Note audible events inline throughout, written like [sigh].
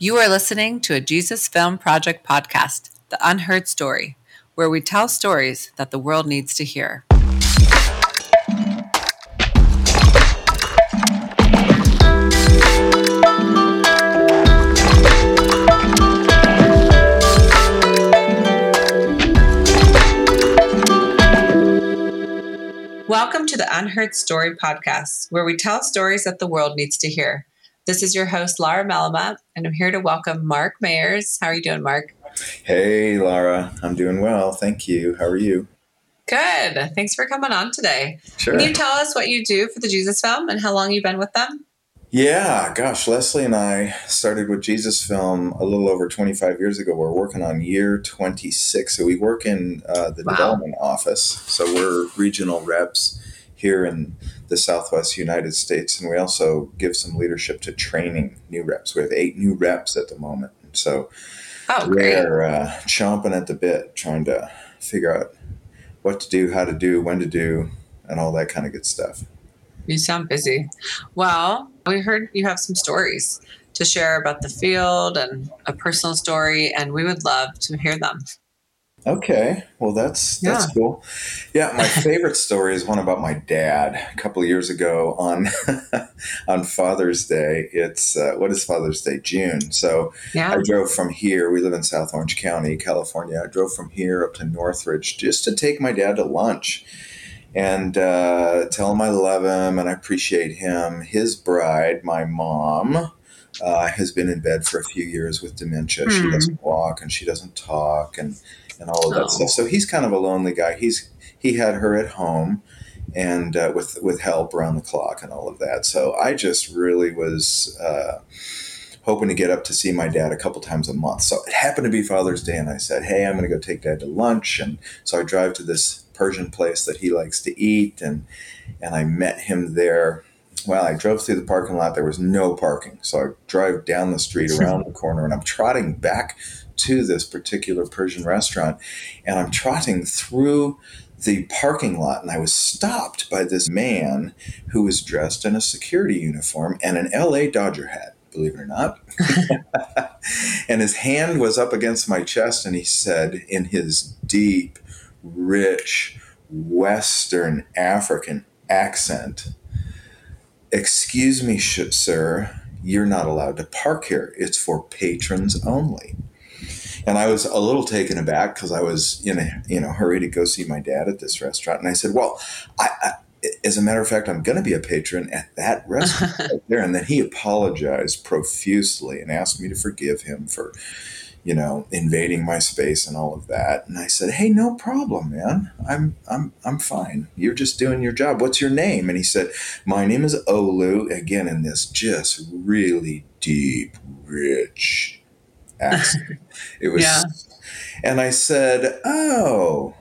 You are listening to a Jesus Film Project podcast, The Unheard Story, where we tell stories that the world needs to hear. Welcome to the Unheard Story podcast, where we tell stories that the world needs to hear. This is your host, Lara Malama, and I'm here to welcome Mark Mayers. How are you doing, Mark? Hey, Lara. I'm doing well. Thank you. How are you? Good. Thanks for coming on today. Sure. Can you tell us what you do for the Jesus Film and how long you've been with them? Yeah, gosh, Leslie and I started with Jesus Film a little over 25 years ago. We're working on year 26. So we work in uh, the Wow. development office. So we're regional reps here in the Southwest United States. And we also give some leadership to training new reps. We have eight new reps at the moment. So Oh, we're uh, chomping at the bit, trying to figure out what to do, how to do, when to do, and all that kind of good stuff. You sound busy. Well, we heard you have some stories to share about the field and a personal story, and we would love to hear them. Okay, well that's that's Yeah. cool. Yeah, my favorite story is one about my dad. A couple of years ago on [laughs] on Father's Day. It's uh, what is Father's Day? June. So Yeah. I drove from here. We live in South Orange County, California. I drove from here up to Northridge just to take my dad to lunch and uh, tell him I love him and I appreciate him. His bride, my mom, uh, has been in bed for a few years with dementia. She Hmm. doesn't walk and she doesn't talk and and all of that Oh. stuff. So he's kind of a lonely guy. He's he had her at home and uh, with with help around the clock and all of that. So I just really was. Uh, hoping to get up to see my dad a couple times a month. So it happened to be Father's Day, and I said, "Hey, I'm going to go take Dad to lunch." And so I drive to this Persian place that he likes to eat, and and I met him there. Well, I drove through the parking lot. There was no parking, so I drive down the street [laughs] around the corner, and I'm trotting back to this particular Persian restaurant, and I'm trotting through the parking lot, and I was stopped by this man who was dressed in a security uniform and an LA Dodger hat believe it or not. [laughs] [laughs] and his hand was up against my chest, and he said, in his deep, rich, Western African accent, Excuse me, sir, you're not allowed to park here. It's for patrons only. And I was a little taken aback because I was in a you know hurry to go see my dad at this restaurant, and I said, "Well, I, I as a matter of fact, I'm going to be a patron at that [laughs] restaurant right there. And then he apologized profusely and asked me to forgive him for, you know, invading my space and all of that. And I said, "Hey, no problem, man. I'm I'm I'm fine. You're just doing your job. What's your name?" And he said, "My name is Olu." Again, in this just really deep, rich [laughs] accent. It was, Yeah. and I said, "Oh."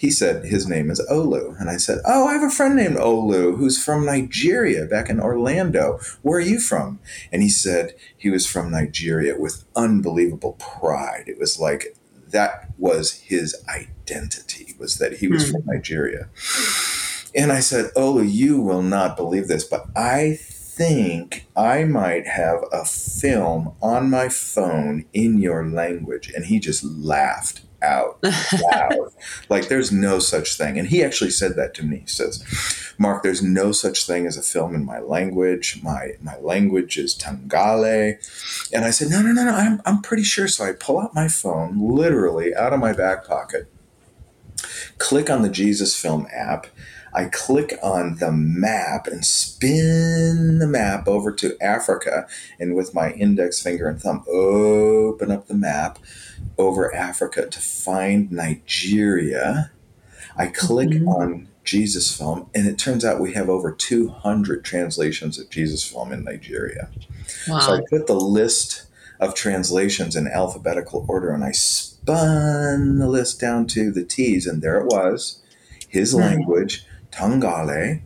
He said his name is Olu. And I said, Oh, I have a friend named Olu who's from Nigeria back in Orlando. Where are you from? And he said he was from Nigeria with unbelievable pride. It was like that was his identity, was that he was Hmm. from Nigeria. And I said, Olu, you will not believe this, but I think I might have a film on my phone in your language. And he just laughed out loud. [laughs] like there's no such thing. And he actually said that to me. He says, Mark, there's no such thing as a film in my language. My my language is Tangale. And I said, No, no, no, no, I'm I'm pretty sure. So I pull out my phone, literally out of my back pocket, click on the Jesus Film app. I click on the map and spin the map over to Africa, and with my index finger and thumb, open up the map over Africa to find Nigeria. I click Mhm. on Jesus Film, and it turns out we have over 200 translations of Jesus Film in Nigeria. So I put the list of translations in alphabetical order and I spun the list down to the T's, and there it was his Hmm. language, Tangale.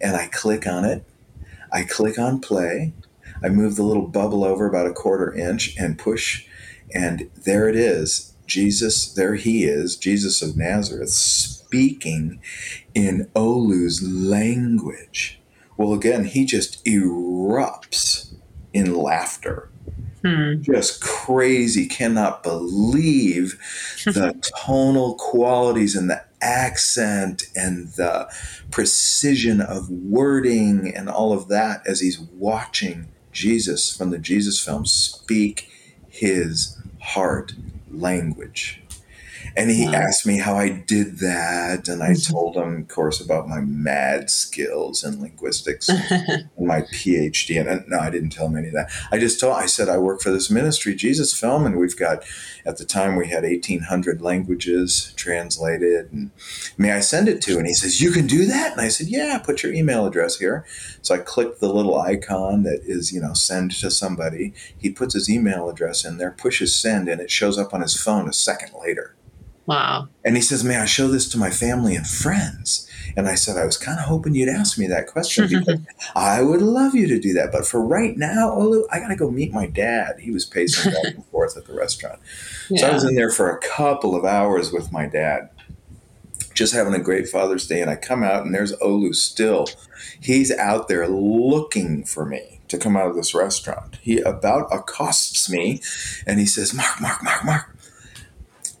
And I click on it. I click on play. I move the little bubble over about a quarter inch and push, and there it is. Jesus, there he is, Jesus of Nazareth, speaking in Olu's language. Well, again, he just erupts in laughter. Hmm. just crazy, cannot believe [laughs] the tonal qualities and the accent and the precision of wording and all of that as he's watching Jesus from the Jesus film speak his heart language. And he Wow. asked me how I did that. And I mm-hmm. told him, of course, about my mad skills in linguistics and [laughs] my PhD. And, and no, I didn't tell him any of that. I just told, I said, I work for this ministry, Jesus Film, and we've got, at the time, we had 1,800 languages translated. And may I send it to? And he says, You can do that? And I said, Yeah, put your email address here. So I clicked the little icon that is, you know, send to somebody. He puts his email address in there, pushes send, and it shows up on his phone a second later. Wow. And he says, May I show this to my family and friends? And I said, I was kind of hoping you'd ask me that question [laughs] because I would love you to do that. But for right now, Olu, I got to go meet my dad. He was pacing back and [laughs] forth at the restaurant. So I was in there for a couple of hours with my dad, just having a great Father's Day. And I come out, and there's Olu still. He's out there looking for me to come out of this restaurant. He about accosts me and he says, Mark, Mark, Mark, Mark.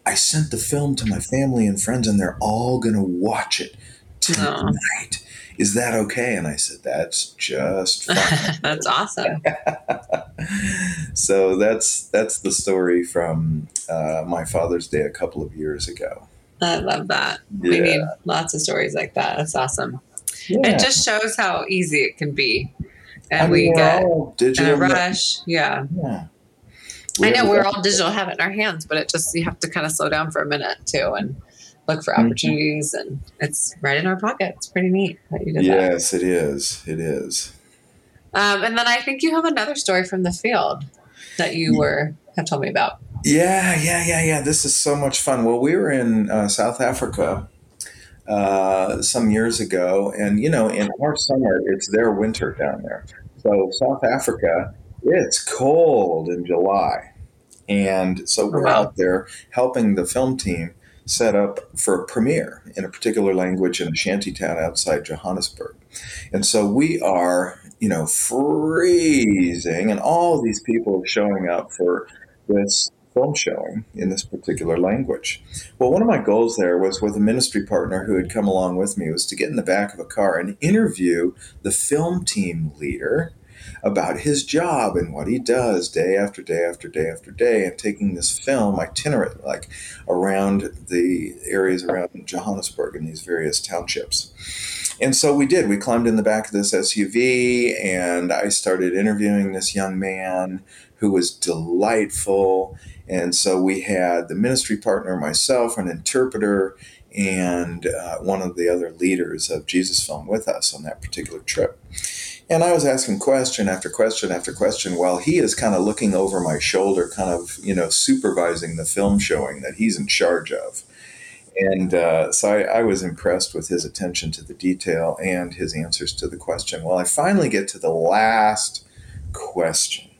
I sent the film to my family and friends, and they're all going to watch it tonight. Is that okay? And I said, That's just [laughs] fine. That's awesome. [laughs] so that's that's the story from uh, my Father's Day a couple of years ago. I love that. We need lots of stories like that. That's awesome. Yeah. It just shows how easy it can be. And I mean, we get all in digital. a rush. Yeah. Yeah. I know we're all digital, have it in our hands, but it just, you have to kind of slow down for a minute too and look for Mhm. opportunities. And it's right in our pocket. It's pretty neat that you did that. Yes, it is. It is. Um, and then I think you have another story from the field that you were, have told me about. Yeah, yeah, yeah, yeah. This is so much fun. Well, we were in uh, South Africa uh, some years ago, and you know, in our summer, it's their winter down there. So South Africa, it's cold in July, and so oh, we're Wow. out there helping the film team set up for a premiere in a particular language in a shanty town outside Johannesburg. And so we are, you know, freezing, and all these people are showing up for this film showing in this particular language. Well, one of my goals there was with a ministry partner who had come along with me was to get in the back of a car and interview the film team leader about his job and what he does day after day after day after day and taking this film itinerant like around the areas around Johannesburg and these various townships. And so we did. We climbed in the back of this SUV and I started interviewing this young man who was delightful. And so we had the ministry partner, myself, an interpreter, and uh, one of the other leaders of Jesus Film with us on that particular trip. And I was asking question after question after question while he is kind of looking over my shoulder, kind of, you know, supervising the film showing that he's in charge of. And uh, so I, I was impressed with his attention to the detail and his answers to the question. Well, I finally get to the last question.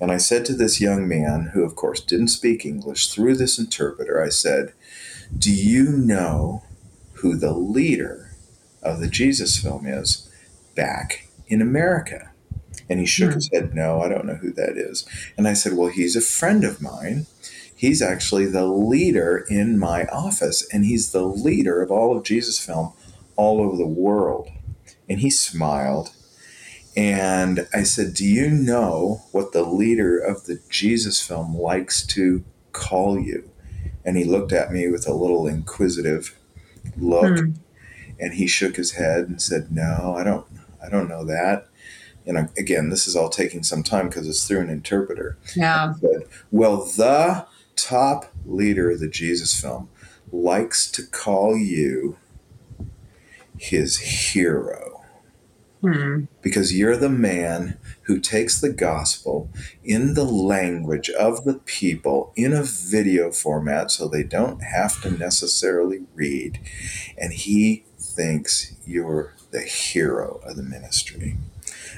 And I said to this young man, who of course didn't speak English, through this interpreter, I said, Do you know who the leader of the Jesus film is back in America? And he shook Hmm. his head, No, I don't know who that is. And I said, Well, he's a friend of mine. He's actually the leader in my office, and he's the leader of all of Jesus film all over the world. And he smiled. And I said, Do you know what the leader of the Jesus film likes to call you? And he looked at me with a little inquisitive look Hmm. and he shook his head and said, "No, I don't I don't know that." And again, this is all taking some time because it's through an interpreter Yeah. said, Well, the top leader of the Jesus film likes to call you his hero Hmm. because you're the man who takes the gospel in the language of the people in a video format so they don't have to necessarily read. And he thinks you're the hero of the ministry.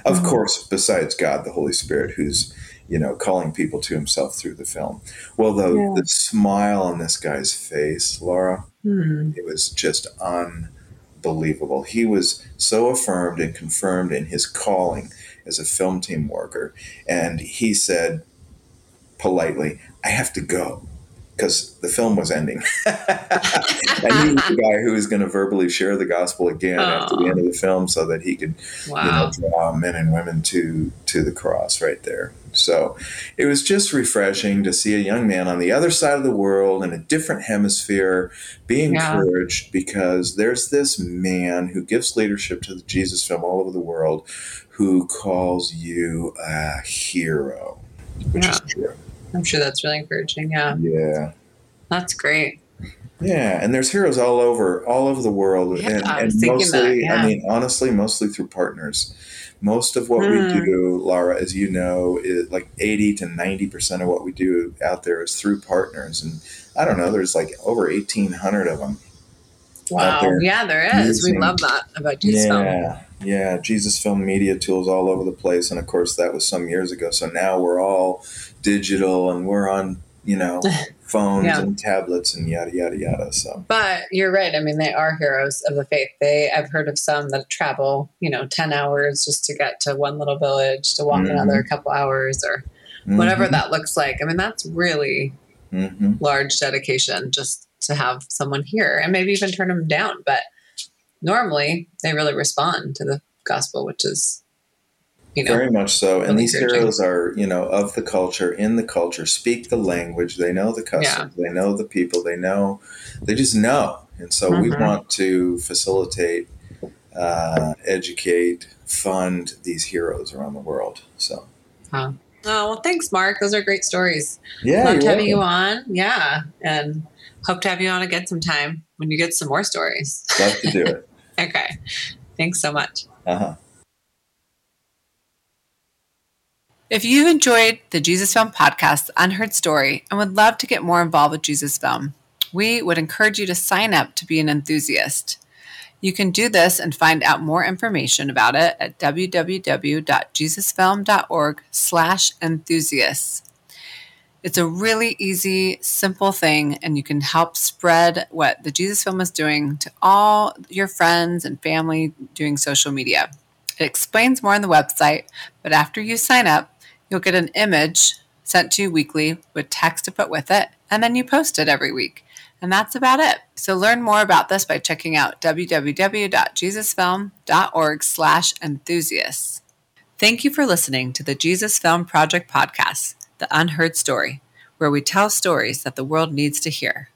Of Mhm. course, besides God, the Holy Spirit, who's you know calling people to himself through the film. Well, the, Yeah. the smile on this guy's face, Lara, Hmm. it was just unbelievable. He was so affirmed and confirmed in his calling as a film team worker. And he said politely, I have to go because the film was ending. [laughs] and he was the guy who was going to verbally share the gospel again Aww. after the end of the film so that he could wow. you know, draw men and women to, to the cross right there. So it was just refreshing to see a young man on the other side of the world in a different hemisphere be encouraged yeah. because there's this man who gives leadership to the Jesus film all over the world who calls you a hero, which yeah. is true. I'm sure that's really encouraging. Yeah. Yeah. That's great. Yeah, and there's heroes all over all over the world, yeah, and, and mostly, that, yeah. I mean, honestly, mostly through partners. Most of what mm. we hmm. do, Lara, as you know, is like 80 to 90 percent of what we do out there is through partners, and I don't know, there's like over 1,800 of them. Wow! There yeah, there is. Using, we love that about Jesus yeah. Yeah, Jesus Film media tools all over the place, and of course that was some years ago. So now we're all digital, and we're on you know [laughs] phones yeah. and tablets and yada yada yada so but you're right i mean they are heroes of the faith they i've heard of some that travel you know 10 hours just to get to one little village to walk mm-hmm. another couple hours or mm-hmm. whatever that looks like i mean that's really mm-hmm. large dedication just to have someone here and maybe even turn them down but normally they really respond to the gospel which is you know, very much so. And these heroes are, you know, of the culture, in the culture, speak the language. They know the customs. Yeah. They know the people. They know. They just know. And so mm-hmm. we want to facilitate, uh, educate, fund these heroes around the world. So. Huh. Oh well, thanks, Mark. Those are great stories. Yeah, loved having you on. Yeah, and hope to have you on again sometime when you get some more stories. Love to do it. [laughs] okay, thanks so much. Uh huh. If you've enjoyed the Jesus Film podcast, Unheard Story, and would love to get more involved with Jesus Film, we would encourage you to sign up to be an enthusiast. You can do this and find out more information about it at www.jesusfilm.org slash enthusiasts. It's a really easy, simple thing, and you can help spread what the Jesus Film is doing to all your friends and family doing social media. It explains more on the website, but after you sign up, You'll get an image sent to you weekly with text to put with it, and then you post it every week. And that's about it. So learn more about this by checking out www.jesusfilm.org slash enthusiasts. Thank you for listening to the Jesus Film Project podcast, The Unheard Story, where we tell stories that the world needs to hear.